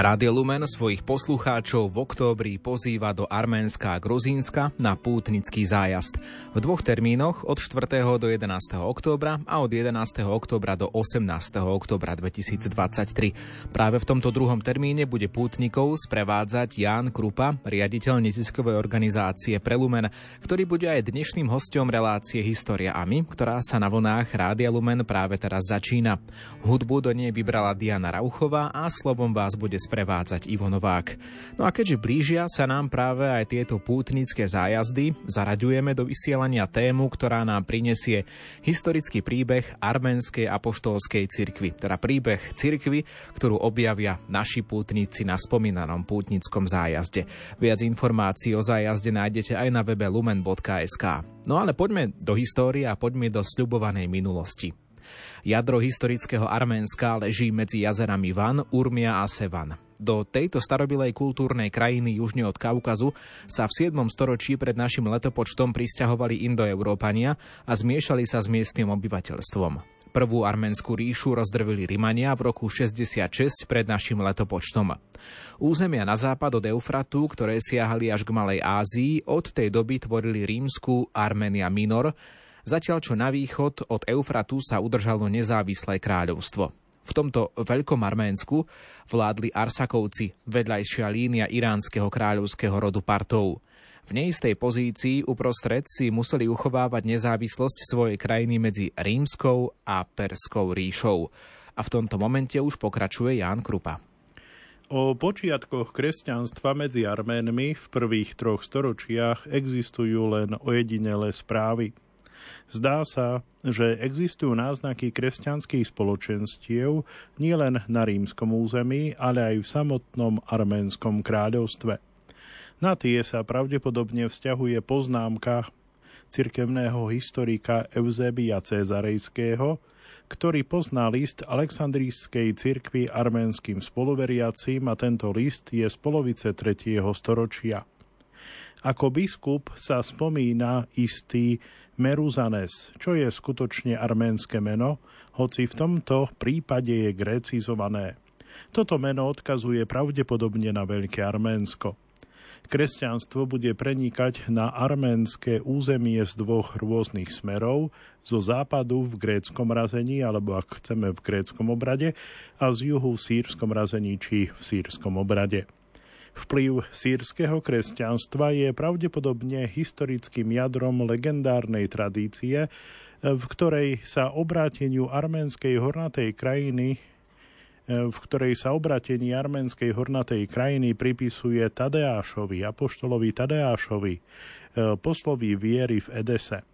Rádio Lumen svojich poslucháčov v októbri pozýva do Arménska a Gruzínska na pútnický zájazd. V dvoch termínoch od 4. do 11. októbra a od 11. októbra do 18. októbra 2023. Práve v tomto druhom termíne bude pútnikov sprevádzať Ján Krupa, riaditeľ neziskovej organizácie Prelumen, ktorý bude aj dnešným hostom relácie História a my, ktorá sa na vlnách Rádia Lumen práve teraz začína. Hudbu do nej vybrala Diana Rauchová a slovom vás bude sprevádzať Ivo Novák. No a keďže blížia sa nám práve aj tieto pútnické zájazdy, zaraďujeme do vysielania tému, ktorá nám prinesie historický príbeh arménskej apoštolskej cirkvi, teda príbeh cirkvy, ktorú objavia naši pútnici na spomínanom pútnickom zájazde. Viac informácií o zájazde nájdete aj na webe lumen.sk. No ale poďme do histórie a poďme do sľubovanej minulosti. Jadro historického Arménska leží medzi jazerami Van, Urmia a Sevan. Do tejto starobilej kultúrnej krajiny južne od Kaukazu sa v 7. storočí pred našim letopočtom pristahovali Indoeurópania a zmiešali sa s miestnym obyvateľstvom. Prvú arménsku ríšu rozdrvili Rimania v roku 66 pred našim letopočtom. Územia na západ od Eufratu, ktoré siahali až k Malej Ázii, od tej doby tvorili rímsku Armenia Minor, zatiaľ čo na východ od Eufratu sa udržalo nezávislé kráľovstvo. V tomto veľkom Arménsku vládli Arsakovci, vedľajšia línia iránskeho kráľovského rodu Partov. V neistej pozícii uprostred si museli uchovávať nezávislosť svojej krajiny medzi rímskou a perskou ríšou. A v tomto momente už pokračuje Ján Krupa. O počiatkoch kresťanstva medzi Arménmi v prvých troch storočiach existujú len ojedinelé správy. Zdá sa, že existujú náznaky kresťanských spoločenstiev nielen na rímskom území, ale aj v samotnom arménskom kráľovstve. Na tie sa pravdepodobne vzťahuje poznámka cirkevného historika Eusebia Cezarejského, ktorý pozná list Aleksandrijskej cirkvi arménskym spoluveriacím a tento list je z polovice 3. storočia. Ako biskup sa spomína istý Meruzanes, čo je skutočne arménske meno, hoci v tomto prípade je grécizované. Toto meno odkazuje pravdepodobne na Veľké Arménsko. Kresťanstvo bude prenikať na arménske územie z dvoch rôznych smerov, zo západu v gréckom razení, alebo ak chceme v gréckom obrade, a z juhu v sírskom razení či v sírskom obrade. Vplyv sírskeho kresťanstva je pravdepodobne historickým jadrom legendárnej tradície, v ktorej sa obráteniu arménskej hornatej krajiny v ktorej sa obratenie arménskej hornatej krajiny pripisuje Tadeášovi, apoštolovi Tadeášovi, poslovi viery v Edese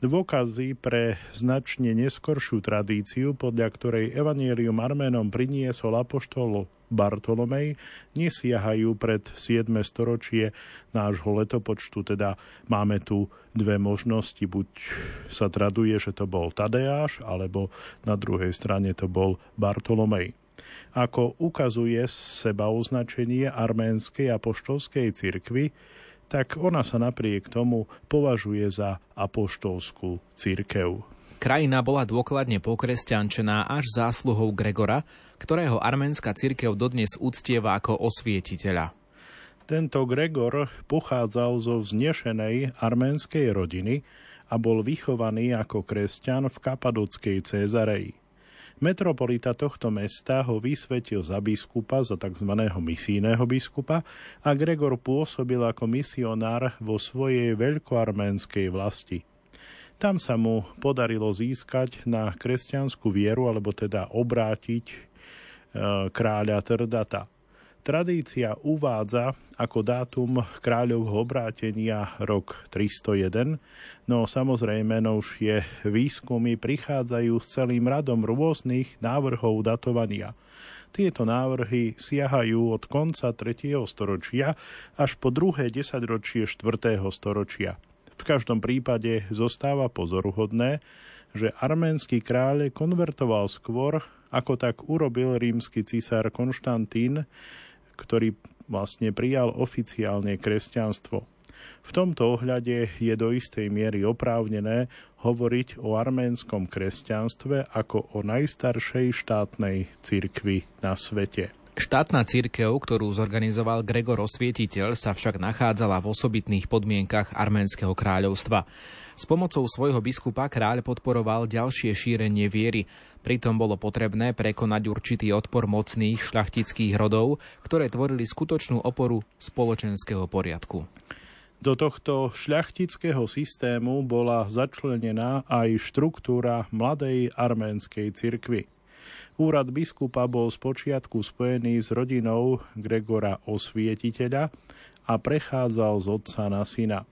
dôkazy pre značne neskoršiu tradíciu, podľa ktorej Evangelium Arménom priniesol apoštol Bartolomej, nesiahajú pred 7. storočie nášho letopočtu, teda máme tu dve možnosti, buď sa traduje, že to bol Tadeáš, alebo na druhej strane to bol Bartolomej. Ako ukazuje seba označenie arménskej apoštolskej cirkvi, tak ona sa napriek tomu považuje za apoštolskú církev. Krajina bola dôkladne pokresťančená až zásluhou Gregora, ktorého arménska církev dodnes uctieva ako osvietiteľa. Tento Gregor pochádzal zo vznešenej arménskej rodiny a bol vychovaný ako kresťan v kapadockej Cézareji. Metropolita tohto mesta ho vysvetil za biskupa, za tzv. misijného biskupa a Gregor pôsobil ako misionár vo svojej veľkoarménskej vlasti. Tam sa mu podarilo získať na kresťanskú vieru, alebo teda obrátiť e, kráľa Trdata. Tradícia uvádza ako dátum kráľovho obrátenia rok 301, no samozrejme novšie výskumy prichádzajú s celým radom rôznych návrhov datovania. Tieto návrhy siahajú od konca 3. storočia až po druhé desaťročie 4. storočia. V každom prípade zostáva pozoruhodné, že arménsky kráľ konvertoval skôr, ako tak urobil rímsky cisár Konštantín, ktorý vlastne prijal oficiálne kresťanstvo. V tomto ohľade je do istej miery oprávnené hovoriť o arménskom kresťanstve ako o najstaršej štátnej cirkvi na svete. Štátna církev, ktorú zorganizoval Gregor Osvietiteľ, sa však nachádzala v osobitných podmienkach Arménskeho kráľovstva. S pomocou svojho biskupa kráľ podporoval ďalšie šírenie viery. Pritom bolo potrebné prekonať určitý odpor mocných šľachtických rodov, ktoré tvorili skutočnú oporu spoločenského poriadku. Do tohto šľachtického systému bola začlenená aj štruktúra mladej arménskej cirkvy. Úrad biskupa bol spočiatku spojený s rodinou Gregora Osvietiteľa a prechádzal z otca na syna.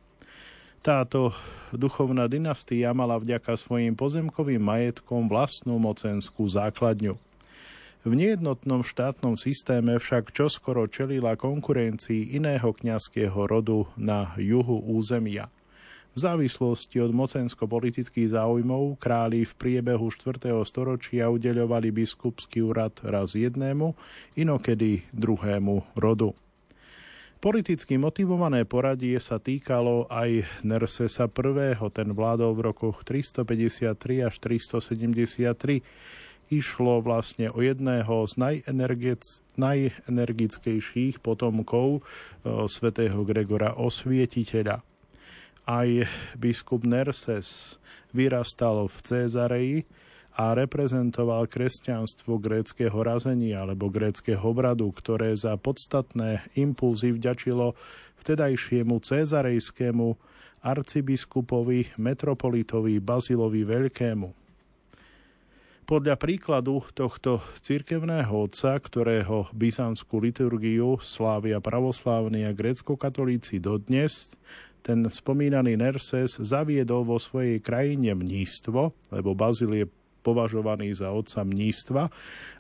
Táto duchovná dynastia mala vďaka svojim pozemkovým majetkom vlastnú mocenskú základňu. V nejednotnom štátnom systéme však čoskoro čelila konkurencii iného kňazského rodu na juhu územia. V závislosti od mocensko-politických záujmov králi v priebehu 4. storočia udeľovali biskupský úrad raz jednému, inokedy druhému rodu. Politicky motivované poradie sa týkalo aj Nersesa I. Ten vládol v rokoch 353 až 373. Išlo vlastne o jedného z najenergickejších potomkov o, svätého Gregora Osvietiteľa. Aj biskup Nerses vyrastal v Cézareji, a reprezentoval kresťanstvo gréckého razenia alebo gréckého obradu, ktoré za podstatné impulzy vďačilo vtedajšiemu cezarejskému arcibiskupovi metropolitovi Bazilovi Veľkému. Podľa príkladu tohto cirkevného otca, ktorého byzantskú liturgiu slávia pravoslávni a grécko-katolíci dodnes, ten spomínaný Nerses zaviedol vo svojej krajine mníctvo, lebo Bazil je považovaný za otca mníctva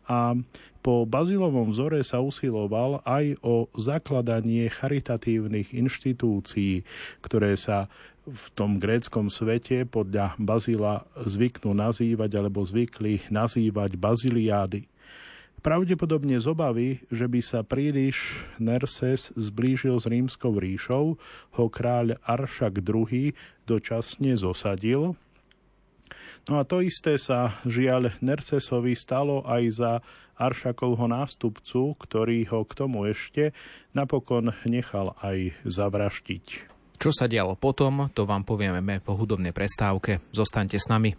a po Bazilovom vzore sa usiloval aj o zakladanie charitatívnych inštitúcií, ktoré sa v tom gréckom svete podľa Bazila zvyknú nazývať alebo zvykli nazývať baziliády. Pravdepodobne z obavy, že by sa príliš Nerses zblížil s rímskou ríšou, ho kráľ Aršak II dočasne zosadil No a to isté sa žiaľ Nercesovi stalo aj za Aršakovho nástupcu, ktorý ho k tomu ešte napokon nechal aj zavraštiť. Čo sa dialo potom, to vám povieme po hudobnej prestávke. Zostaňte s nami.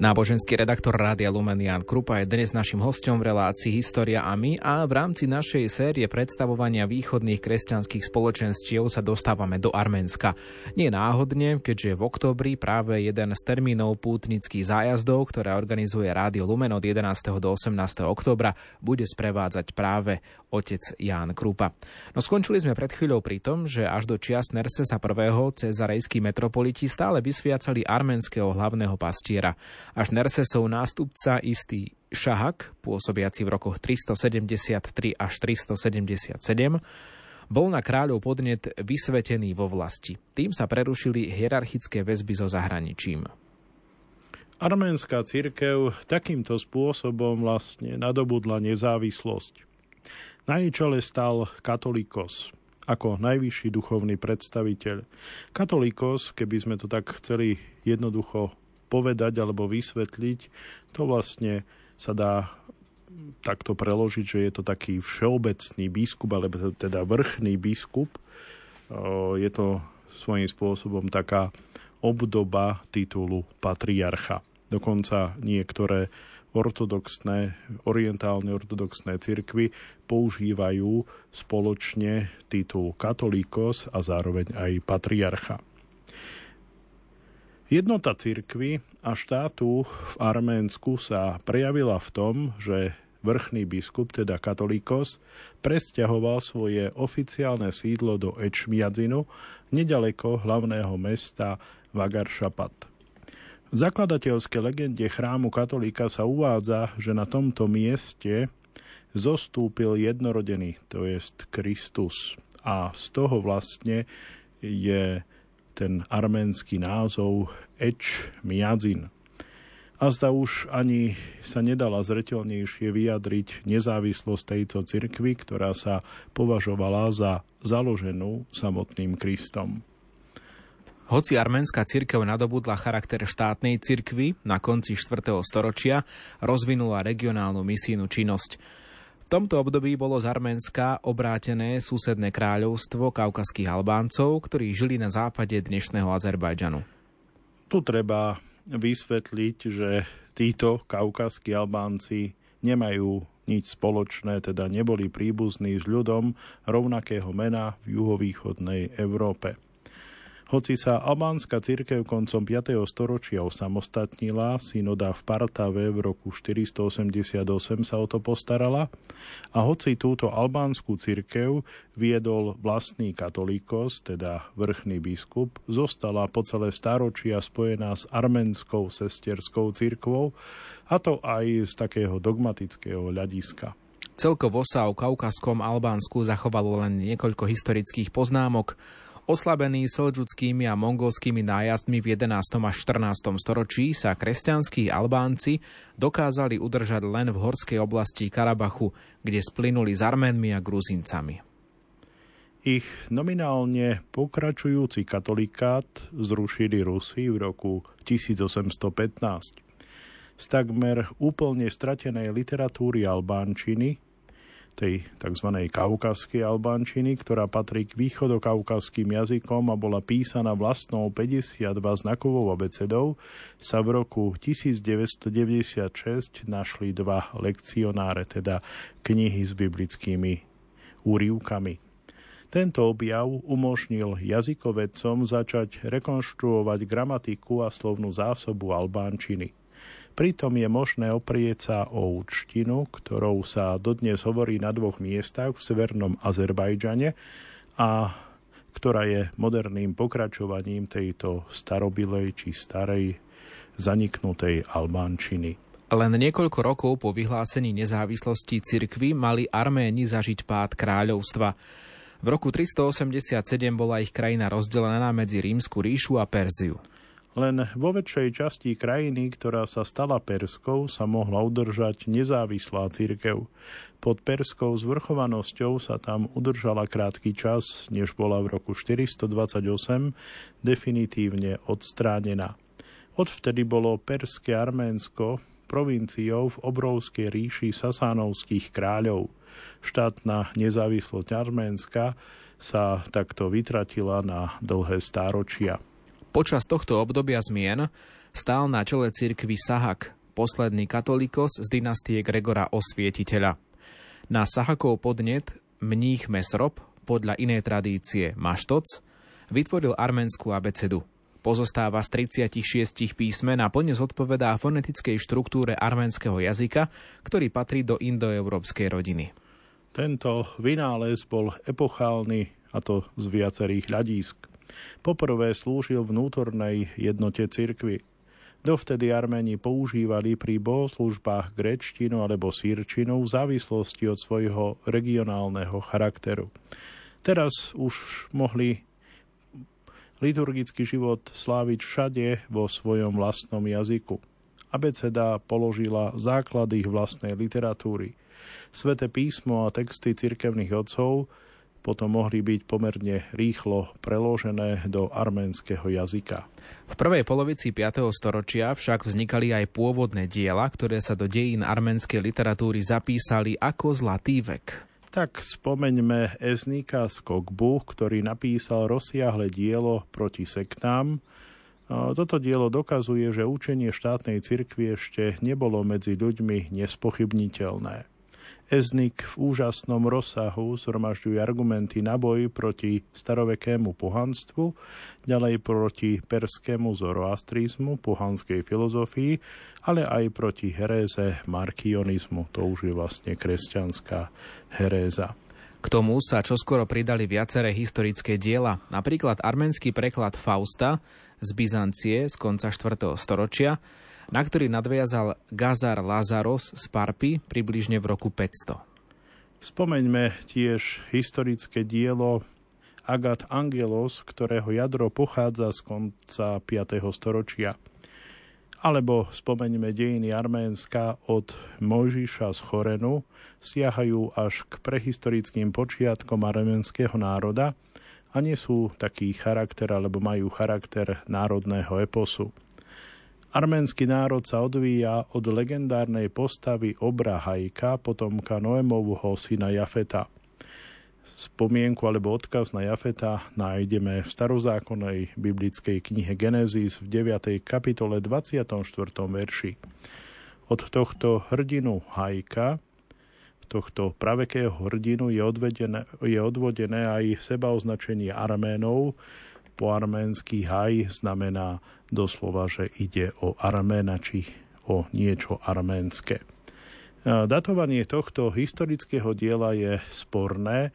Náboženský redaktor Rádia Lumen Jan Krupa je dnes našim hostom v relácii História a my a v rámci našej série predstavovania východných kresťanských spoločenstiev sa dostávame do Arménska. Nie náhodne, keďže v oktobri práve jeden z termínov pútnických zájazdov, ktoré organizuje Rádio Lumen od 11. do 18. oktobra, bude sprevádzať práve otec Ján Krupa. No skončili sme pred chvíľou pri tom, že až do čias Nersesa I. cezarejskí metropoliti stále vysviacali arménskeho hlavného pastiera. Až Nersesov nástupca istý Šahak, pôsobiaci v rokoch 373 až 377, bol na kráľov podnet vysvetený vo vlasti. Tým sa prerušili hierarchické väzby so zahraničím. Arménska církev takýmto spôsobom vlastne nadobudla nezávislosť. Na jej čele stal katolíkos ako najvyšší duchovný predstaviteľ. Katolíkos, keby sme to tak chceli jednoducho povedať alebo vysvetliť, to vlastne sa dá takto preložiť, že je to taký všeobecný biskup, alebo teda vrchný biskup. Je to svojím spôsobom taká obdoba titulu patriarcha. Dokonca niektoré ortodoxné, orientálne ortodoxné cirkvy používajú spoločne titul katolíkos a zároveň aj patriarcha. Jednota cirkvy a štátu v Arménsku sa prejavila v tom, že vrchný biskup, teda katolíkos, presťahoval svoje oficiálne sídlo do Ečmiadzinu, nedaleko hlavného mesta Vagaršapat. V zakladateľskej legende chrámu katolíka sa uvádza, že na tomto mieste zostúpil jednorodený, to jest Kristus. A z toho vlastne je ten arménsky názov Eč Miadzin. A zda už ani sa nedala zretelnejšie vyjadriť nezávislosť tejto cirkvy, ktorá sa považovala za založenú samotným Kristom. Hoci arménska cirkev nadobudla charakter štátnej cirkvy na konci 4. storočia, rozvinula regionálnu misijnú činnosť tomto období bolo z Arménska obrátené susedné kráľovstvo kaukaských Albáncov, ktorí žili na západe dnešného Azerbajdžanu. Tu treba vysvetliť, že títo kaukaskí Albánci nemajú nič spoločné, teda neboli príbuzní s ľudom rovnakého mena v juhovýchodnej Európe. Hoci sa albánska církev koncom 5. storočia osamostatnila, synoda v Partave v roku 488 sa o to postarala a hoci túto albánsku církev viedol vlastný katolíkos, teda vrchný biskup, zostala po celé staročia spojená s arménskou sesterskou církvou, a to aj z takého dogmatického hľadiska. Celkovo sa o kaukaskom Albánsku zachovalo len niekoľko historických poznámok. Oslabený selžudskými a mongolskými nájazdmi v 11. a 14. storočí sa kresťanskí Albánci dokázali udržať len v horskej oblasti Karabachu, kde splynuli s Arménmi a Gruzincami. Ich nominálne pokračujúci katolíkát zrušili Rusi v roku 1815. Z takmer úplne stratenej literatúry albánčiny tej tzv. kaukazskej albánčiny, ktorá patrí k východokaukazským jazykom a bola písaná vlastnou 52 znakovou abecedou, sa v roku 1996 našli dva lekcionáre, teda knihy s biblickými úrivkami. Tento objav umožnil jazykovedcom začať rekonštruovať gramatiku a slovnú zásobu albánčiny. Pritom je možné oprieť sa o účtinu, ktorou sa dodnes hovorí na dvoch miestach v severnom Azerbajdžane a ktorá je moderným pokračovaním tejto starobilej či starej zaniknutej albánčiny. Len niekoľko rokov po vyhlásení nezávislosti cirkvy mali Arméni zažiť pád kráľovstva. V roku 387 bola ich krajina rozdelená medzi Rímsku ríšu a Perziu. Len vo väčšej časti krajiny, ktorá sa stala Perskou, sa mohla udržať nezávislá církev. Pod perskou zvrchovanosťou sa tam udržala krátky čas, než bola v roku 428 definitívne odstránená. Odvtedy bolo perské Arménsko provinciou v obrovskej ríši sasánovských kráľov. Štátna nezávislosť Arménska sa takto vytratila na dlhé stáročia. Počas tohto obdobia zmien Stál na čele cirkvy Sahak, posledný katolíkos z dynastie Gregora Osvietiteľa. Na Sahakov podnet mních Mesrop, podľa inej tradície Maštoc, vytvoril arménsku abecedu. Pozostáva z 36 písmen a plne zodpovedá fonetickej štruktúre arménskeho jazyka, ktorý patrí do indoeurópskej rodiny. Tento vynález bol epochálny, a to z viacerých hľadísk. Poprvé slúžil vnútornej jednote cirkvy. Dovtedy Arméni používali pri bohoslužbách grečtinu alebo sírčinu v závislosti od svojho regionálneho charakteru. Teraz už mohli liturgický život sláviť všade vo svojom vlastnom jazyku. Abeceda položila základy ich vlastnej literatúry. Svete písmo a texty cirkevných otcov potom mohli byť pomerne rýchlo preložené do arménskeho jazyka. V prvej polovici 5. storočia však vznikali aj pôvodné diela, ktoré sa do dejín arménskej literatúry zapísali ako Zlatý vek. Tak spomeňme Eznika z Kokbu, ktorý napísal rozsiahle dielo proti sektám. Toto dielo dokazuje, že učenie štátnej cirkvi ešte nebolo medzi ľuďmi nespochybniteľné. Eznik v úžasnom rozsahu zhromažďuje argumenty na boj proti starovekému pohanstvu, ďalej proti perskému zoroastrizmu, pohanskej filozofii, ale aj proti heréze markionizmu, to už je vlastne kresťanská heréza. K tomu sa čoskoro pridali viaceré historické diela, napríklad arménsky preklad Fausta z Byzancie z konca 4. storočia, na ktorý nadviazal Gazar Lazaros z Parpy približne v roku 500. Spomeňme tiež historické dielo Agat Angelos, ktorého jadro pochádza z konca 5. storočia. Alebo spomeňme dejiny Arménska od Mojžiša z Chorenu, siahajú až k prehistorickým počiatkom arménskeho národa a nie sú taký charakter alebo majú charakter národného eposu. Arménsky národ sa odvíja od legendárnej postavy Obra Hajka, potomka Noemovho syna Jafeta. Spomienku alebo odkaz na Jafeta nájdeme v starozákonnej biblickej knihe Genesis v 9. kapitole 24. verši. Od tohto hrdinu Hajka, tohto pravekého hrdinu je, odvedené, je odvodené aj seba označenie Arménov, po arménsky haj znamená doslova, že ide o Arména či o niečo arménske. Datovanie tohto historického diela je sporné.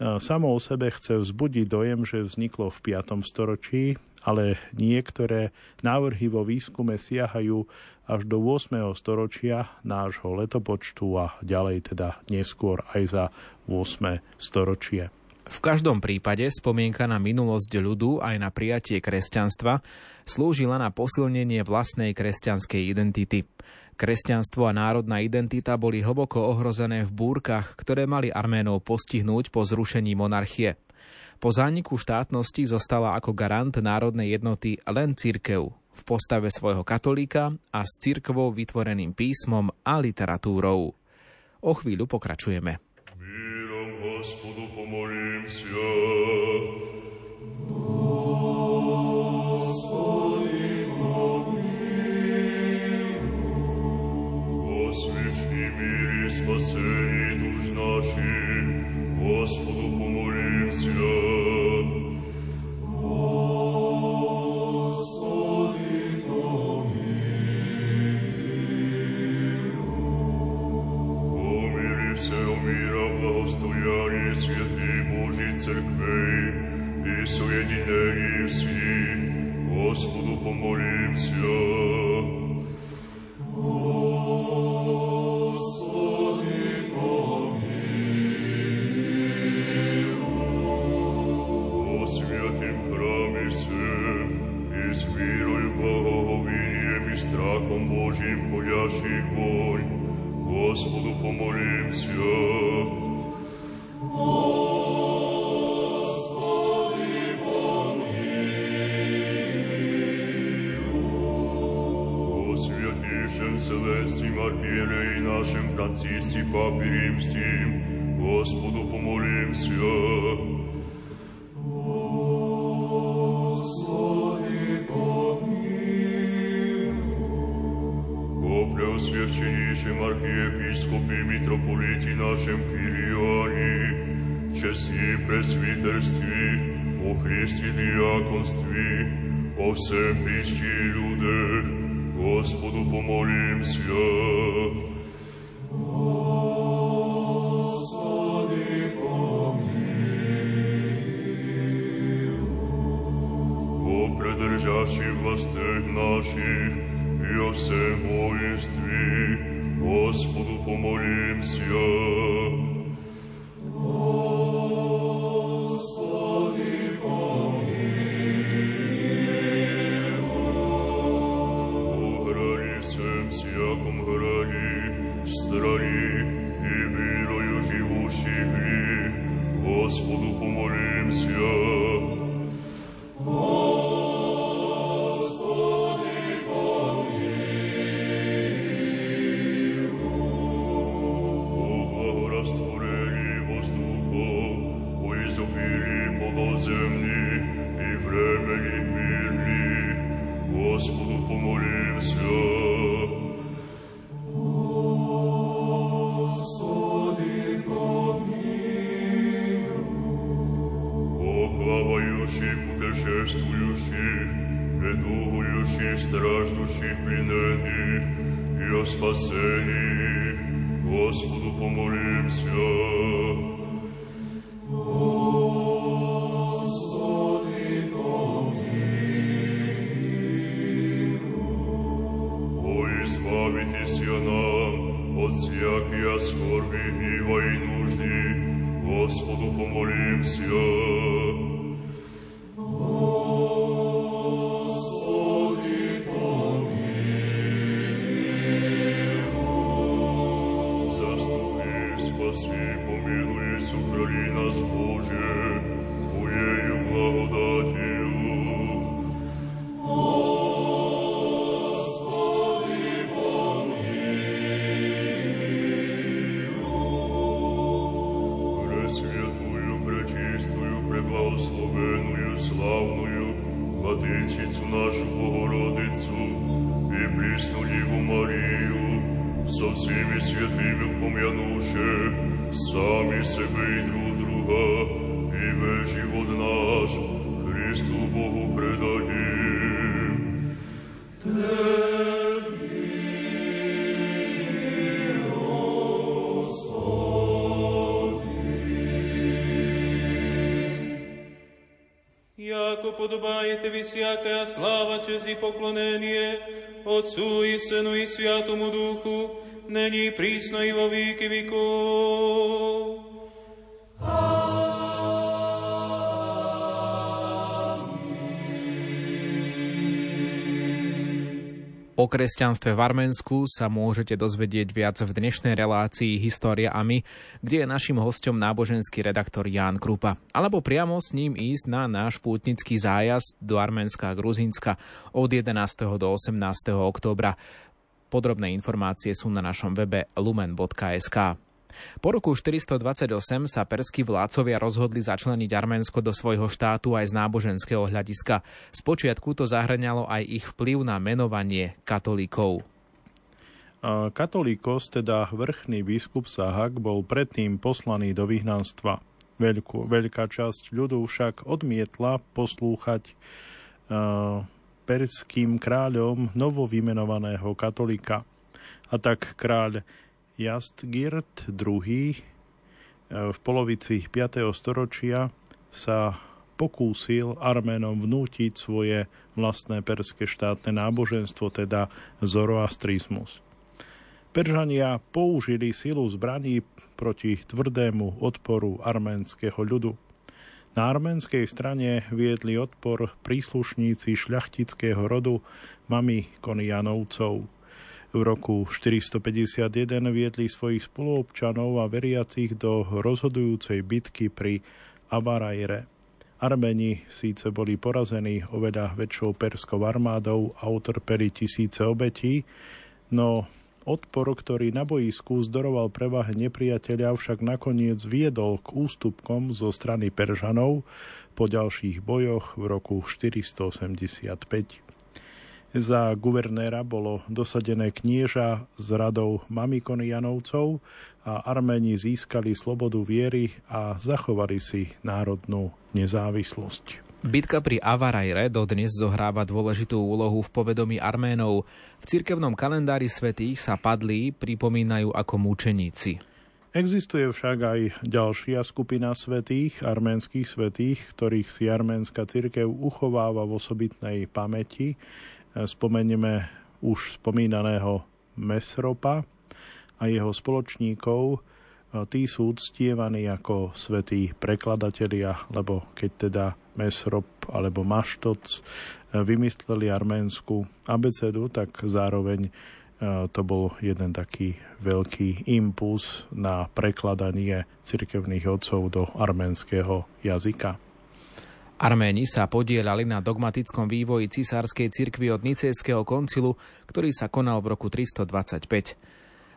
Samo o sebe chce vzbudiť dojem, že vzniklo v 5. storočí, ale niektoré návrhy vo výskume siahajú až do 8. storočia nášho letopočtu a ďalej teda neskôr aj za 8. storočie. V každom prípade spomienka na minulosť ľudu aj na prijatie kresťanstva slúžila na posilnenie vlastnej kresťanskej identity. Kresťanstvo a národná identita boli hlboko ohrozené v búrkach, ktoré mali Arménov postihnúť po zrušení monarchie. Po zániku štátnosti zostala ako garant národnej jednoty len církev v postave svojho katolíka a s církvou vytvoreným písmom a literatúrou. O chvíľu pokračujeme. Benedizione. Франциске Папе Римским, Господу помолимся. Господи, помилуй. preosvieštenejšem archiepiskopi mitropoliti našem Kyriani, čestní presviterství, o Christi diakonství, o всем прищи людях, Господу помолимся. Господи, помилуй. О предержащих властях наших и о всем воинстве, Господу помолимся. спасся нам от всякой скорби и войнужды. Господу помолимся. Господу помолимся. Tebi всякая слава, честь и поклонение, Отцу и Сыну и Святому Духу, není prísno i vo výky. O kresťanstve v Arménsku sa môžete dozvedieť viac v dnešnej relácii História a my, kde je našim hostom náboženský redaktor Ján Krupa. Alebo priamo s ním ísť na náš pútnický zájazd do Arménska a Gruzínska od 11. do 18. októbra. Podrobné informácie sú na našom webe lumen.sk. Po roku 428 sa perskí vládcovia rozhodli začleniť Arménsko do svojho štátu aj z náboženského hľadiska. Spočiatku to zahrňalo aj ich vplyv na menovanie katolíkov. Katolíkos, teda vrchný biskup Sahak, bol predtým poslaný do vyhnanstva. Veľkú, veľká časť ľudu však odmietla poslúchať uh, perským kráľom novovymenovaného katolika. A tak kráľ Jastgirt II e, v polovici 5. storočia sa pokúsil Arménom vnútiť svoje vlastné perské štátne náboženstvo, teda zoroastrizmus. Peržania použili silu zbraní proti tvrdému odporu arménskeho ľudu. Na arménskej strane viedli odpor príslušníci šľachtického rodu Mami Konianovcov – v roku 451 viedli svojich spoluobčanov a veriacich do rozhodujúcej bitky pri Avarajre. Armeni síce boli porazení oveľa väčšou perskou armádou a utrpeli tisíce obetí, no odpor, ktorý na boisku zdoroval prevahe nepriateľa, však nakoniec viedol k ústupkom zo strany Peržanov po ďalších bojoch v roku 485. Za guvernéra bolo dosadené knieža s radou Mamikonianovcov a Arméni získali slobodu viery a zachovali si národnú nezávislosť. Bitka pri Avarajre dodnes zohráva dôležitú úlohu v povedomí Arménov. V cirkevnom kalendári svetých sa padlí pripomínajú ako múčeníci. Existuje však aj ďalšia skupina svetých, arménskych svetých, ktorých si arménska cirkev uchováva v osobitnej pamäti Spomenieme už spomínaného Mesropa a jeho spoločníkov. Tí sú uctievaní ako svetí prekladatelia, lebo keď teda Mesrop alebo Maštoc vymysleli arménsku abecedu, tak zároveň e, to bol jeden taký veľký impuls na prekladanie cirkevných odcov do arménskeho jazyka. Arméni sa podielali na dogmatickom vývoji cisárskej cirkvi od Nicejského koncilu, ktorý sa konal v roku 325.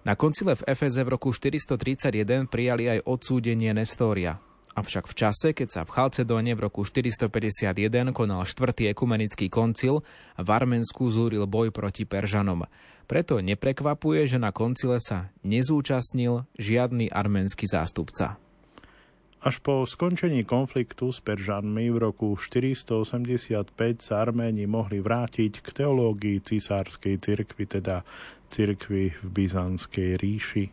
Na koncile v Efeze v roku 431 prijali aj odsúdenie Nestória. Avšak v čase, keď sa v Chalcedóne v roku 451 konal štvrtý ekumenický koncil, v Arménsku zúril boj proti Peržanom. Preto neprekvapuje, že na koncile sa nezúčastnil žiadny arménsky zástupca. Až po skončení konfliktu s Peržanmi v roku 485 sa Arméni mohli vrátiť k teológii cisárskej cirkvi, teda cirkvi v Byzantskej ríši. E,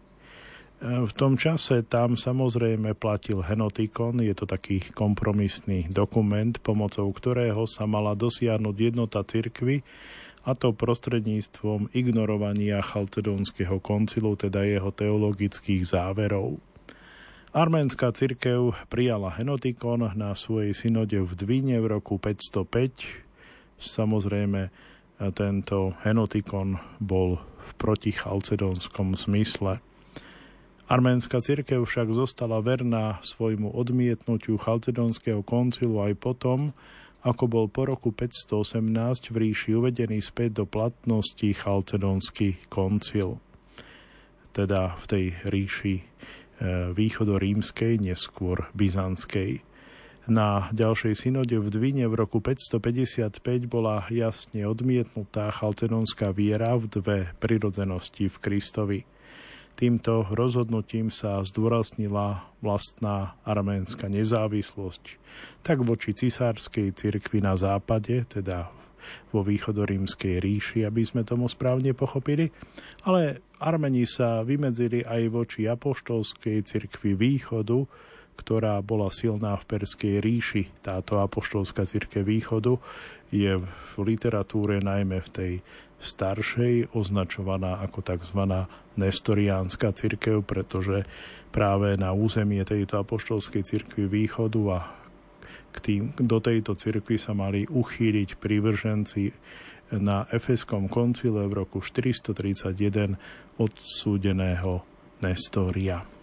v tom čase tam samozrejme platil Henotikon, je to taký kompromisný dokument, pomocou ktorého sa mala dosiahnuť jednota cirkvy, a to prostredníctvom ignorovania chalcedónskeho koncilu, teda jeho teologických záverov. Arménska cirkev prijala Henotikon na svojej synode v Dvine v roku 505. Samozrejme, tento Henotikon bol v protichalcedonskom zmysle. Arménska cirkev však zostala verná svojmu odmietnutiu chalcedonského koncilu aj potom, ako bol po roku 518 v ríši uvedený späť do platnosti chalcedonský koncil. Teda v tej ríši E, východorímskej, neskôr byzantskej. Na ďalšej synode v Dvine v roku 555 bola jasne odmietnutá chalcedonská viera v dve prirodzenosti v Kristovi. Týmto rozhodnutím sa zdôraznila vlastná arménska nezávislosť, tak voči cisárskej cirkvi na západe, teda vo východorímskej ríši, aby sme tomu správne pochopili, ale Armeni sa vymedzili aj voči apoštolskej cirkvi východu, ktorá bola silná v Perskej ríši. Táto apoštolská cirkev východu je v literatúre najmä v tej staršej označovaná ako tzv. nestoriánska cirkev, pretože práve na územie tejto apoštolskej cirkvi východu a k tým, do tejto cirkvi sa mali uchýliť privrženci na Efeskom koncile v roku 431 odsúdeného Nestória.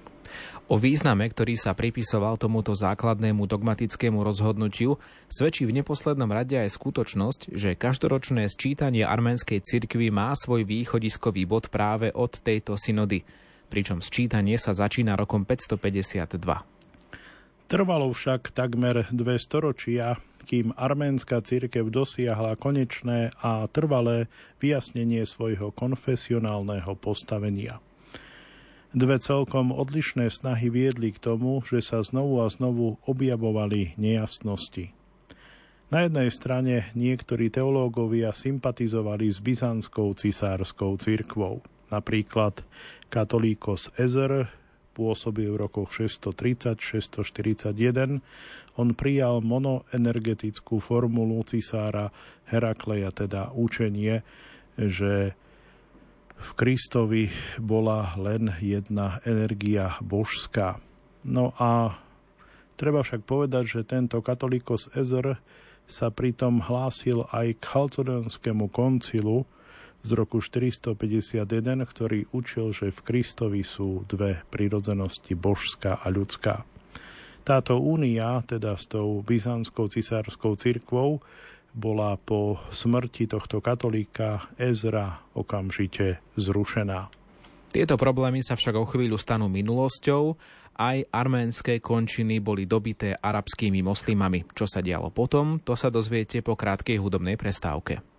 O význame, ktorý sa pripisoval tomuto základnému dogmatickému rozhodnutiu, svedčí v neposlednom rade aj skutočnosť, že každoročné sčítanie arménskej cirkvy má svoj východiskový bod práve od tejto synody, pričom sčítanie sa začína rokom 552. Trvalo však takmer dve storočia, kým arménska církev dosiahla konečné a trvalé vyjasnenie svojho konfesionálneho postavenia. Dve celkom odlišné snahy viedli k tomu, že sa znovu a znovu objavovali nejasnosti. Na jednej strane niektorí teológovia sympatizovali s byzantskou cisárskou cirkvou, napríklad katolíkos Ezer pôsobil v rokoch 630-641. On prijal monoenergetickú formulu cisára Herakleja, teda učenie, že v Kristovi bola len jedna energia božská. No a treba však povedať, že tento katolíkos Ezer sa pritom hlásil aj k Chalcedonskému koncilu, z roku 451, ktorý učil, že v Kristovi sú dve prirodzenosti, božská a ľudská. Táto únia, teda s tou byzantskou cisárskou cirkvou, bola po smrti tohto katolíka Ezra okamžite zrušená. Tieto problémy sa však o chvíľu stanú minulosťou, aj arménske končiny boli dobité arabskými moslimami. Čo sa dialo potom, to sa dozviete po krátkej hudobnej prestávke.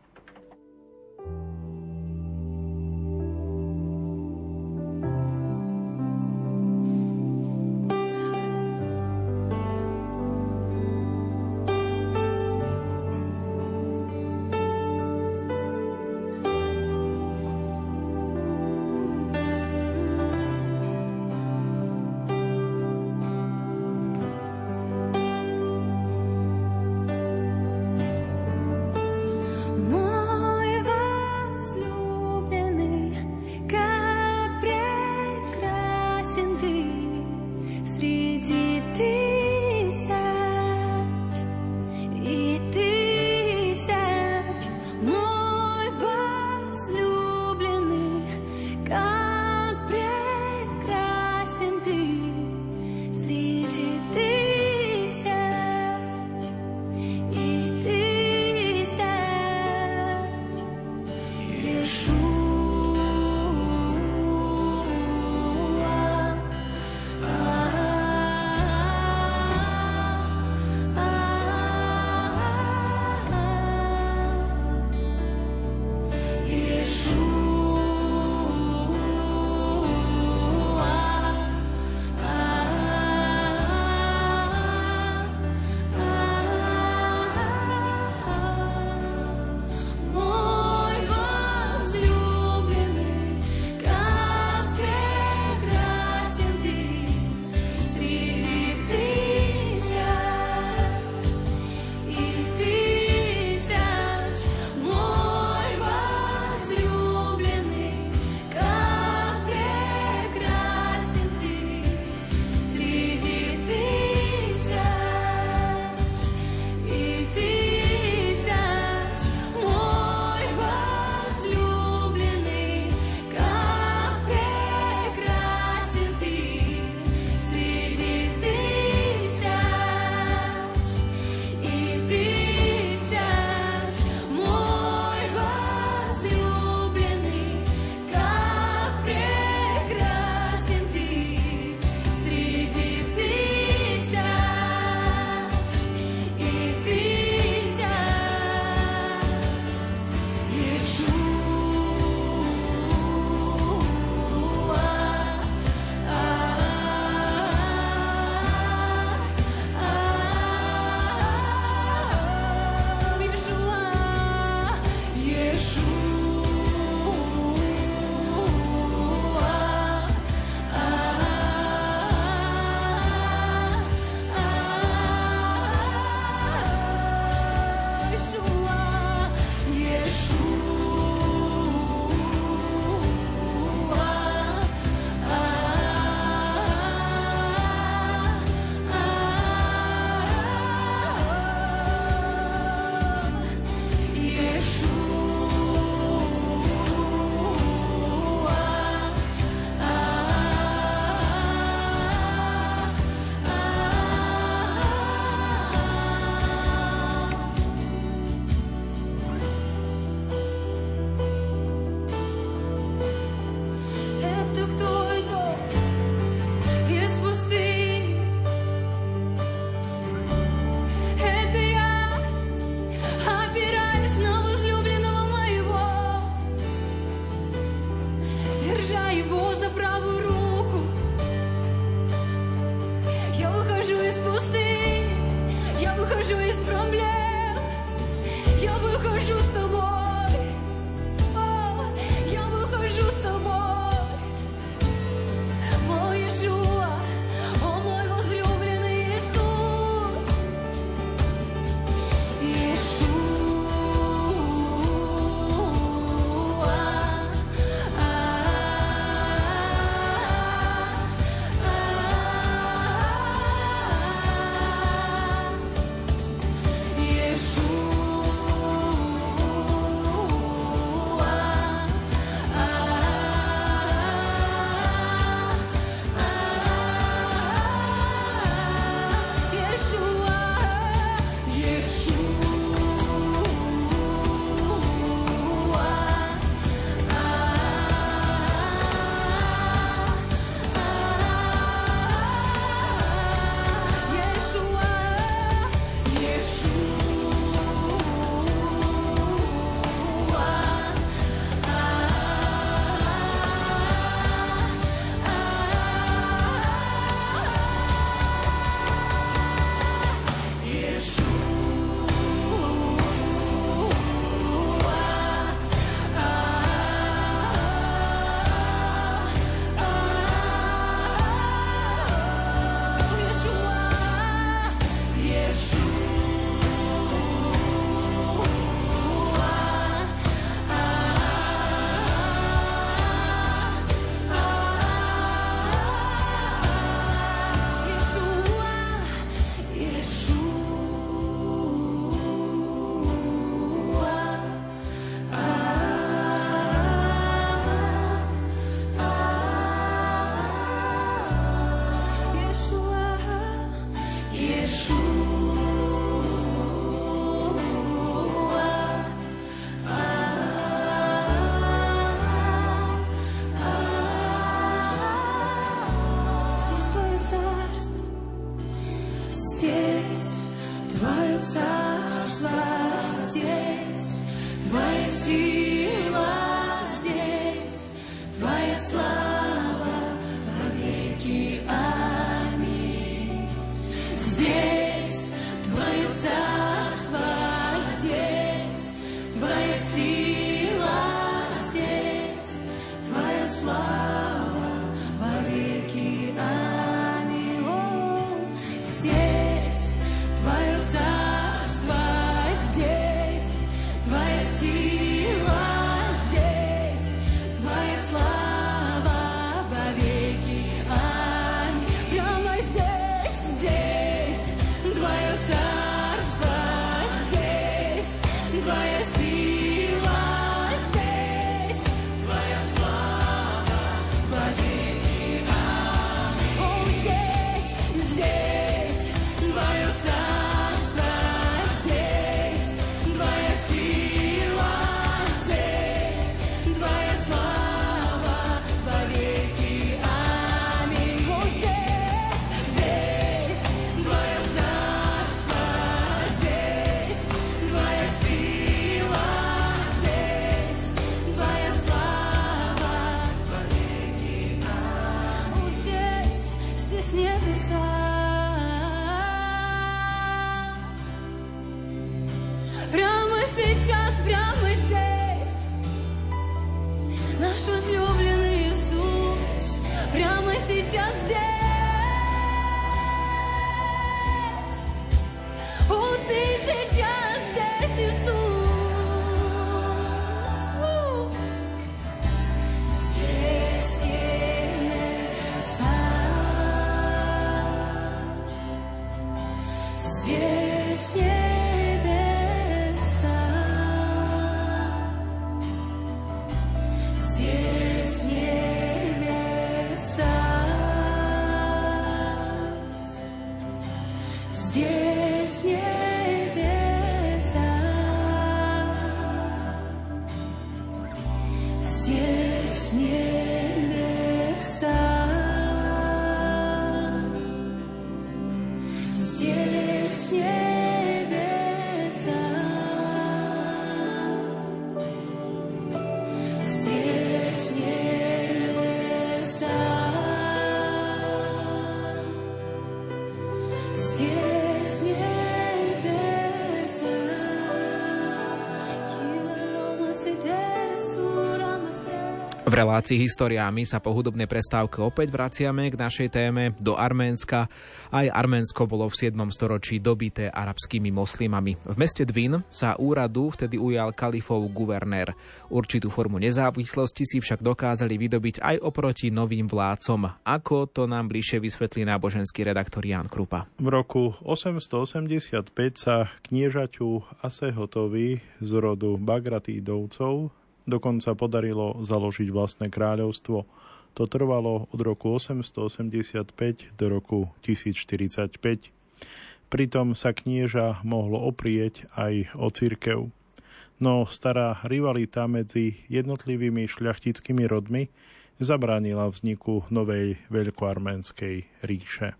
Relácii História my sa po hudobnej prestávke opäť vraciame k našej téme do Arménska. Aj Arménsko bolo v 7. storočí dobité arabskými moslimami. V meste Dvin sa úradu vtedy ujal kalifov guvernér. Určitú formu nezávislosti si však dokázali vydobiť aj oproti novým vládcom. Ako to nám bližšie vysvetlí náboženský redaktor Jan Krupa. V roku 885 sa kniežaťu Asehotovi z rodu Bagratídovcov dokonca podarilo založiť vlastné kráľovstvo. To trvalo od roku 885 do roku 1045. Pritom sa knieža mohlo oprieť aj o cirkev. No stará rivalita medzi jednotlivými šľachtickými rodmi zabránila vzniku novej veľkoarménskej ríše.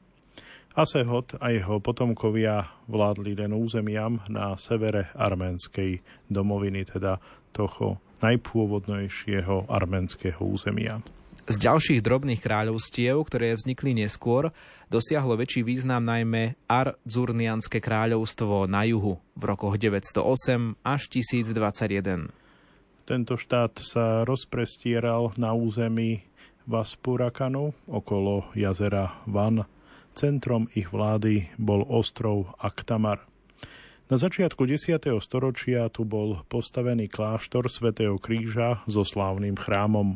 Asehot a jeho potomkovia vládli len územiam na severe arménskej domoviny, teda toho najpôvodnejšieho arménskeho územia. Z ďalších drobných kráľovstiev, ktoré vznikli neskôr, dosiahlo väčší význam najmä Ar-Dzurnianské kráľovstvo na juhu v rokoch 908 až 1021. Tento štát sa rozprestieral na území Vaspurakanu okolo jazera Van. Centrom ich vlády bol ostrov Aktamar – na začiatku 10. storočia tu bol postavený kláštor svätého Kríža so slávnym chrámom.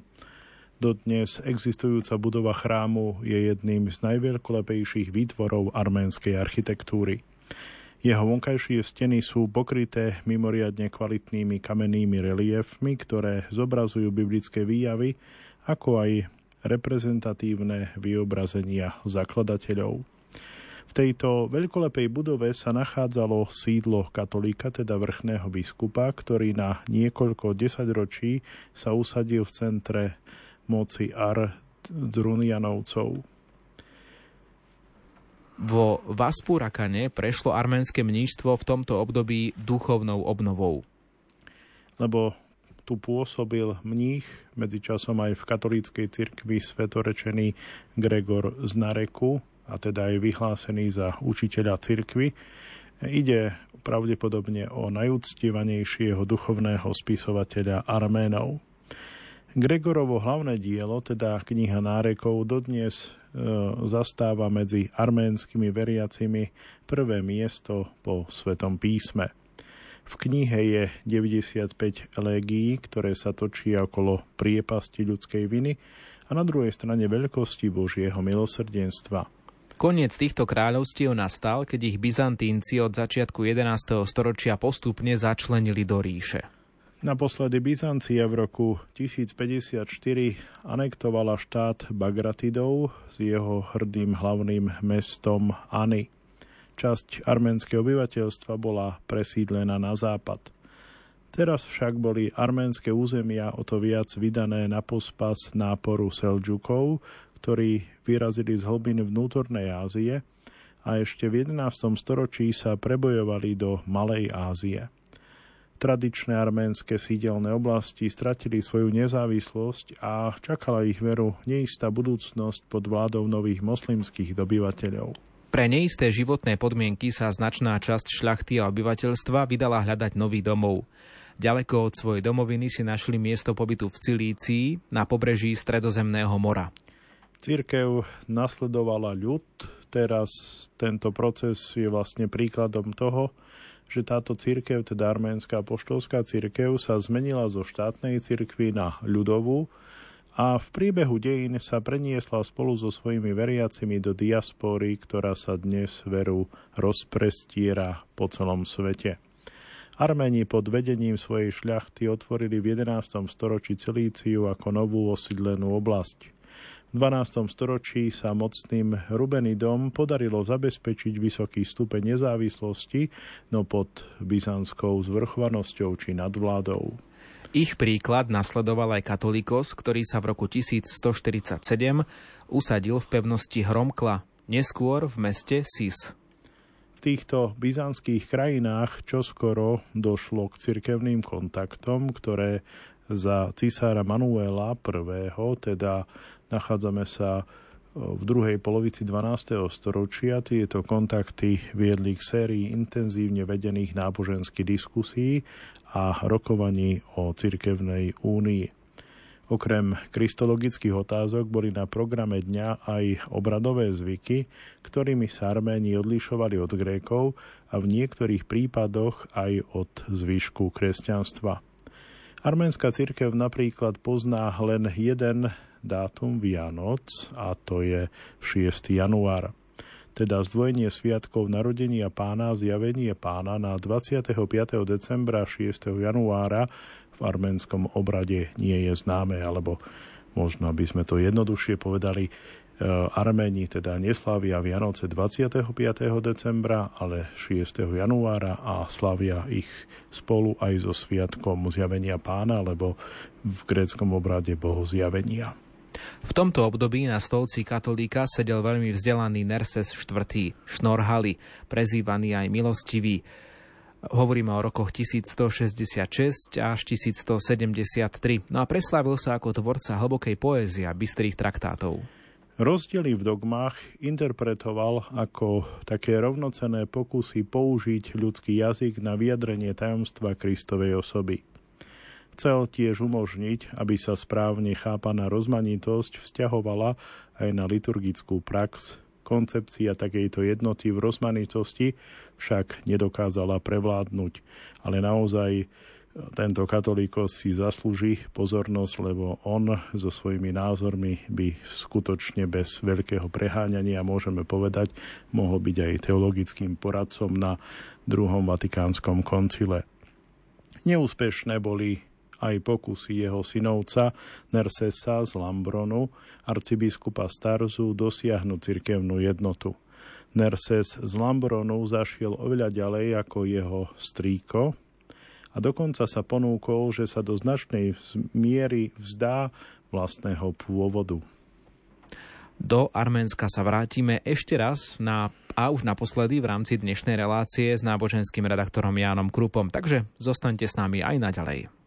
Dodnes existujúca budova chrámu je jedným z najveľkolepejších výtvorov arménskej architektúry. Jeho vonkajšie steny sú pokryté mimoriadne kvalitnými kamennými reliefmi, ktoré zobrazujú biblické výjavy, ako aj reprezentatívne vyobrazenia zakladateľov. V tejto veľkolepej budove sa nachádzalo sídlo katolíka, teda vrchného biskupa, ktorý na niekoľko desaťročí sa usadil v centre moci Ar Dzrunianovcov. Vo Vaspúrakane prešlo arménske mníštvo v tomto období duchovnou obnovou. Lebo tu pôsobil mních, medzičasom aj v katolíckej cirkvi svetorečený Gregor z Nareku, a teda je vyhlásený za učiteľa cirkvy. Ide pravdepodobne o najúctievanejšieho duchovného spisovateľa Arménov. Gregorovo hlavné dielo, teda kniha nárekov, dodnes e, zastáva medzi arménskymi veriacimi prvé miesto po Svetom písme. V knihe je 95 légií, ktoré sa točia okolo priepasti ľudskej viny a na druhej strane veľkosti Božieho milosrdenstva. Koniec týchto kráľovstiev nastal, keď ich Byzantínci od začiatku 11. storočia postupne začlenili do ríše. Naposledy Byzancia v roku 1054 anektovala štát Bagratidov s jeho hrdým hlavným mestom Ani. Časť arménskeho obyvateľstva bola presídlená na západ. Teraz však boli arménske územia o to viac vydané na pospas náporu Selďukov, ktorí vyrazili z hlbiny vnútornej Ázie a ešte v 11. storočí sa prebojovali do Malej Ázie. Tradičné arménske sídelné oblasti stratili svoju nezávislosť a čakala ich veru neistá budúcnosť pod vládou nových moslimských dobyvateľov. Pre neisté životné podmienky sa značná časť šľachty a obyvateľstva vydala hľadať nový domov. Ďaleko od svojej domoviny si našli miesto pobytu v Cilícii na pobreží Stredozemného mora. Církev nasledovala ľud, teraz tento proces je vlastne príkladom toho, že táto církev, teda arménska poštolská církev, sa zmenila zo štátnej církvy na ľudovú, a v priebehu dejín sa preniesla spolu so svojimi veriacimi do diaspory, ktorá sa dnes veru rozprestiera po celom svete. Arméni pod vedením svojej šľachty otvorili v 11. storočí Cilíciu ako novú osídlenú oblasť. V 12. storočí sa mocným Rubenidom podarilo zabezpečiť vysoký stupeň nezávislosti, no pod byzantskou zvrchovanosťou či nadvládou. Ich príklad nasledoval aj katolíkos, ktorý sa v roku 1147 usadil v pevnosti Hromkla, neskôr v meste Sis. V týchto byzantských krajinách čoskoro došlo k cirkevným kontaktom, ktoré za cisára Manuela I. teda nachádzame sa v druhej polovici 12. storočia tieto kontakty viedli k sérii intenzívne vedených náboženských diskusí a rokovaní o cirkevnej únii. Okrem kristologických otázok boli na programe dňa aj obradové zvyky, ktorými sa Arméni odlišovali od Grékov a v niektorých prípadoch aj od zvyšku kresťanstva. Arménska cirkev napríklad pozná len jeden dátum Vianoc a to je 6. január teda zdvojenie sviatkov narodenia pána, zjavenie pána na 25. decembra 6. januára v arménskom obrade nie je známe, alebo možno by sme to jednoduchšie povedali, e, Arméni teda neslávia Vianoce 25. decembra, ale 6. januára a slavia ich spolu aj so sviatkom zjavenia pána, alebo v gréckom obrade boho zjavenia. V tomto období na stolci katolíka sedel veľmi vzdelaný Nerses IV. Šnorhali, prezývaný aj milostivý. Hovoríme o rokoch 1166 až 1173. No a preslávil sa ako tvorca hlbokej poézie a bystrých traktátov. Rozdiely v dogmách interpretoval ako také rovnocené pokusy použiť ľudský jazyk na vyjadrenie tajomstva Kristovej osoby. Chcel tiež umožniť, aby sa správne chápaná rozmanitosť vzťahovala aj na liturgickú prax. Koncepcia takejto jednoty v rozmanitosti však nedokázala prevládnuť, ale naozaj tento katolíkos si zaslúži pozornosť, lebo on so svojimi názormi by skutočne bez veľkého preháňania, môžeme povedať, mohol byť aj teologickým poradcom na druhom vatikánskom koncile. Neúspešné boli aj pokusy jeho synovca Nersesa z Lambronu, arcibiskupa Starzu, dosiahnuť cirkevnú jednotu. Nerses z Lambronu zašiel oveľa ďalej ako jeho strýko a dokonca sa ponúkol, že sa do značnej miery vzdá vlastného pôvodu. Do Arménska sa vrátime ešte raz na, a už naposledy v rámci dnešnej relácie s náboženským redaktorom Jánom Krupom, takže zostaňte s nami aj naďalej.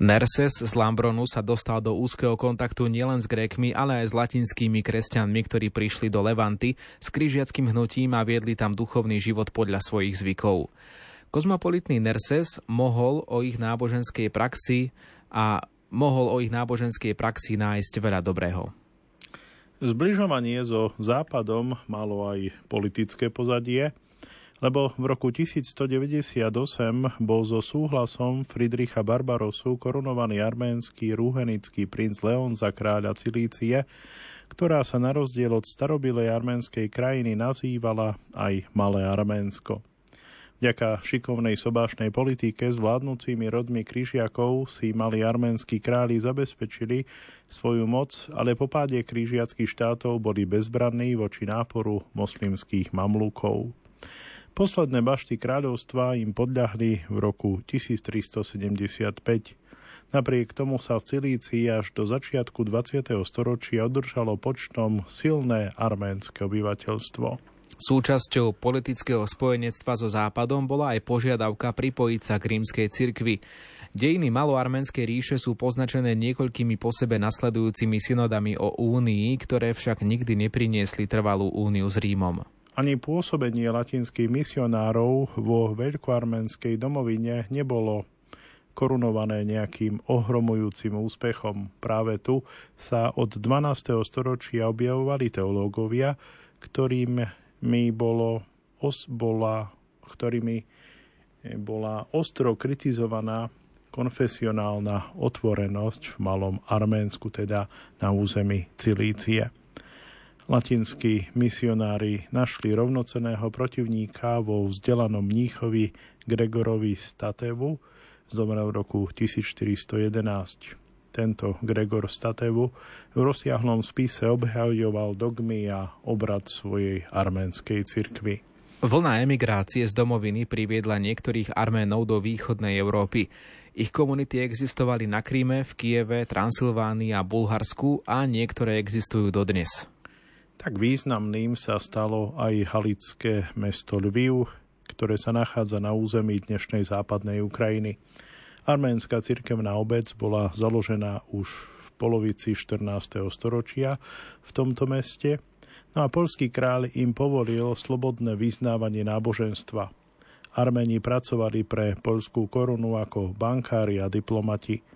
Nerses z Lambronu sa dostal do úzkeho kontaktu nielen s Grékmi, ale aj s latinskými kresťanmi, ktorí prišli do Levanty s križiackým hnutím a viedli tam duchovný život podľa svojich zvykov. Kozmopolitný Nerses mohol o ich náboženskej praxi a mohol o ich náboženskej praxi nájsť veľa dobrého. Zbližovanie so Západom malo aj politické pozadie – lebo v roku 1198 bol so súhlasom Friedricha Barbarosu korunovaný arménsky rúhenický princ Leon za kráľa Cilície, ktorá sa na rozdiel od starobilej arménskej krajiny nazývala aj Malé Arménsko. Vďaka šikovnej sobášnej politike s vládnúcimi rodmi krížiakov si mali arménsky králi zabezpečili svoju moc, ale po páde krížiackých štátov boli bezbranní voči náporu moslimských mamlúkov. Posledné bašty kráľovstva im podľahli v roku 1375. Napriek tomu sa v Cilícii až do začiatku 20. storočia održalo počtom silné arménske obyvateľstvo. Súčasťou politického spojenectva so Západom bola aj požiadavka pripojiť sa k rímskej cirkvi. Dejiny maloarménskej ríše sú poznačené niekoľkými po sebe nasledujúcimi synodami o únii, ktoré však nikdy nepriniesli trvalú úniu s Rímom. Ani pôsobenie latinských misionárov vo veľkoarménskej domovine nebolo korunované nejakým ohromujúcim úspechom. Práve tu sa od 12. storočia objavovali teológovia, ktorými bolo, os, bola, ktorými bola ostro kritizovaná konfesionálna otvorenosť v Malom Arménsku, teda na území Cilície. Latinskí misionári našli rovnoceného protivníka vo vzdelanom mníchovi Gregorovi Statevu, zomrel v roku 1411. Tento Gregor Statevu v rozsiahlom spise obhajoval dogmy a obrad svojej arménskej cirkvy. Vlna emigrácie z domoviny priviedla niektorých Arménov do východnej Európy. Ich komunity existovali na Kríme, v Kieve, Transylvánii a Bulharsku a niektoré existujú dodnes. Tak významným sa stalo aj halické mesto Lviv, ktoré sa nachádza na území dnešnej západnej Ukrajiny. Arménska cirkevná obec bola založená už v polovici 14. storočia v tomto meste, no a polský kráľ im povolil slobodné vyznávanie náboženstva. Arméni pracovali pre polskú korunu ako bankári a diplomati –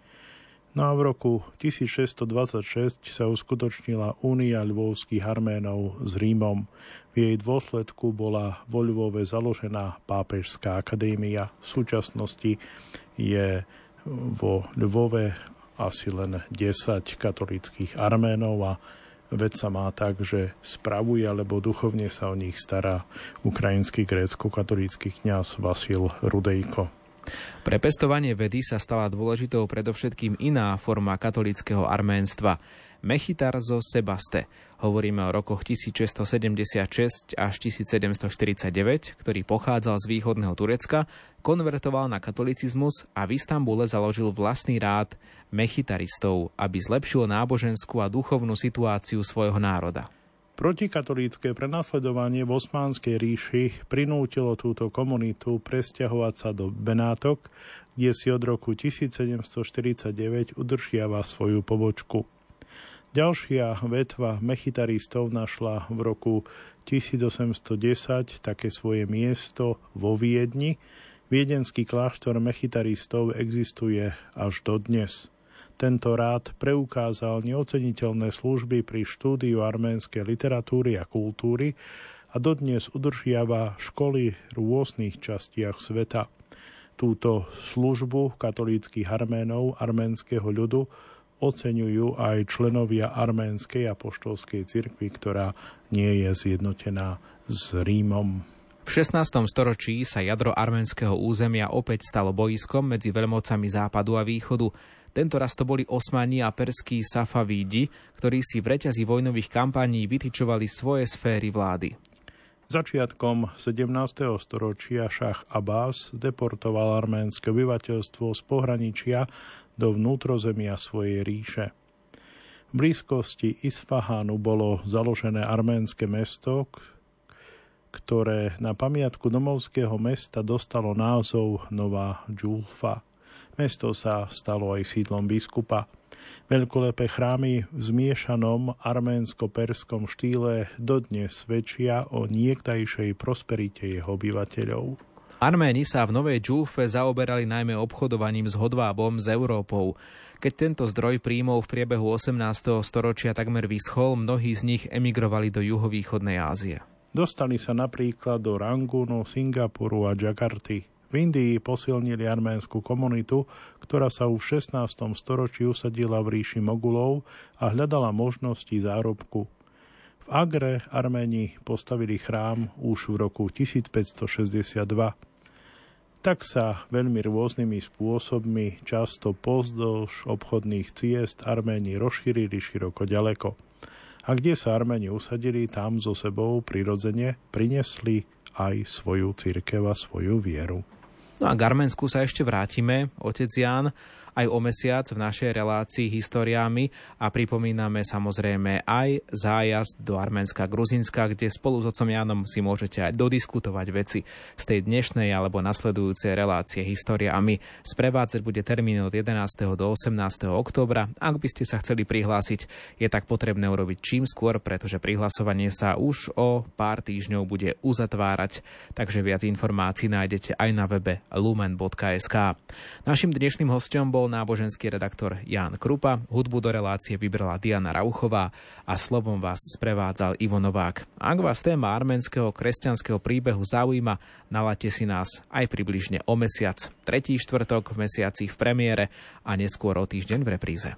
No a v roku 1626 sa uskutočnila Únia ľvovských Arménov s Rímom. V jej dôsledku bola vo Ľvove založená pápežská akadémia. V súčasnosti je vo Ľvove asi len 10 katolických Arménov a vec sa má tak, že spravuje alebo duchovne sa o nich stará ukrajinský grécko-katolícky kňaz Vasil Rudejko. Pre pestovanie vedy sa stala dôležitou predovšetkým iná forma katolického arménstva – Mechitar zo Sebaste. Hovoríme o rokoch 1676 až 1749, ktorý pochádzal z východného Turecka, konvertoval na katolicizmus a v Istambule založil vlastný rád mechitaristov, aby zlepšil náboženskú a duchovnú situáciu svojho národa. Protikatolícké prenasledovanie v Osmánskej ríši prinútilo túto komunitu presťahovať sa do Benátok, kde si od roku 1749 udržiava svoju pobočku. Ďalšia vetva mechitaristov našla v roku 1810 také svoje miesto vo Viedni. Viedenský kláštor mechitaristov existuje až dodnes. Tento rád preukázal neoceniteľné služby pri štúdiu arménskej literatúry a kultúry a dodnes udržiava školy v rôznych častiach sveta. Túto službu katolíckých arménov arménskeho ľudu oceňujú aj členovia arménskej apoštolskej cirkvi, ktorá nie je zjednotená s Rímom. V 16. storočí sa jadro arménskeho územia opäť stalo bojiskom medzi veľmocami západu a východu. Tento raz to boli osmani a perskí safavídi, ktorí si v reťazi vojnových kampaní vytyčovali svoje sféry vlády. Začiatkom 17. storočia šach Abbas deportoval arménske obyvateľstvo z pohraničia do vnútrozemia svojej ríše. V blízkosti Isfahánu bolo založené arménske mesto, ktoré na pamiatku domovského mesta dostalo názov Nová Džulfa. Mesto sa stalo aj sídlom biskupa. Veľkolepé chrámy v zmiešanom arménsko-perskom štýle dodnes svedčia o niekdajšej prosperite jeho obyvateľov. Arméni sa v Novej Džúfe zaoberali najmä obchodovaním s hodvábom s Európou. Keď tento zdroj príjmov v priebehu 18. storočia takmer vyschol, mnohí z nich emigrovali do juhovýchodnej Ázie. Dostali sa napríklad do Rangunu, Singapuru a Jakarty. V Indii posilnili arménsku komunitu, ktorá sa už v 16. storočí usadila v ríši Mogulov a hľadala možnosti zárobku. V Agre Arméni postavili chrám už v roku 1562. Tak sa veľmi rôznymi spôsobmi, často pozdĺž obchodných ciest, Arméni rozšírili široko ďaleko. A kde sa Arméni usadili, tam so sebou prirodzene prinesli aj svoju církev a svoju vieru. No a k Arménsku sa ešte vrátime, otec Jan aj o mesiac v našej relácii historiami a pripomíname samozrejme aj zájazd do Arménska Gruzinska, kde spolu s otcom Janom si môžete aj dodiskutovať veci z tej dnešnej alebo nasledujúcej relácie História a my. Sprevádzať bude termín od 11. do 18. októbra. Ak by ste sa chceli prihlásiť, je tak potrebné urobiť čím skôr, pretože prihlasovanie sa už o pár týždňov bude uzatvárať, takže viac informácií nájdete aj na webe lumen.sk. Našim dnešným hostom bol bol náboženský redaktor Ján Krupa, hudbu do relácie vybrala Diana Rauchová a slovom vás sprevádzal Ivo Novák. Ak vás téma arménskeho kresťanského príbehu zaujíma, nalate si nás aj približne o mesiac, tretí štvrtok v mesiaci v premiére a neskôr o týždeň v repríze.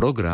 Program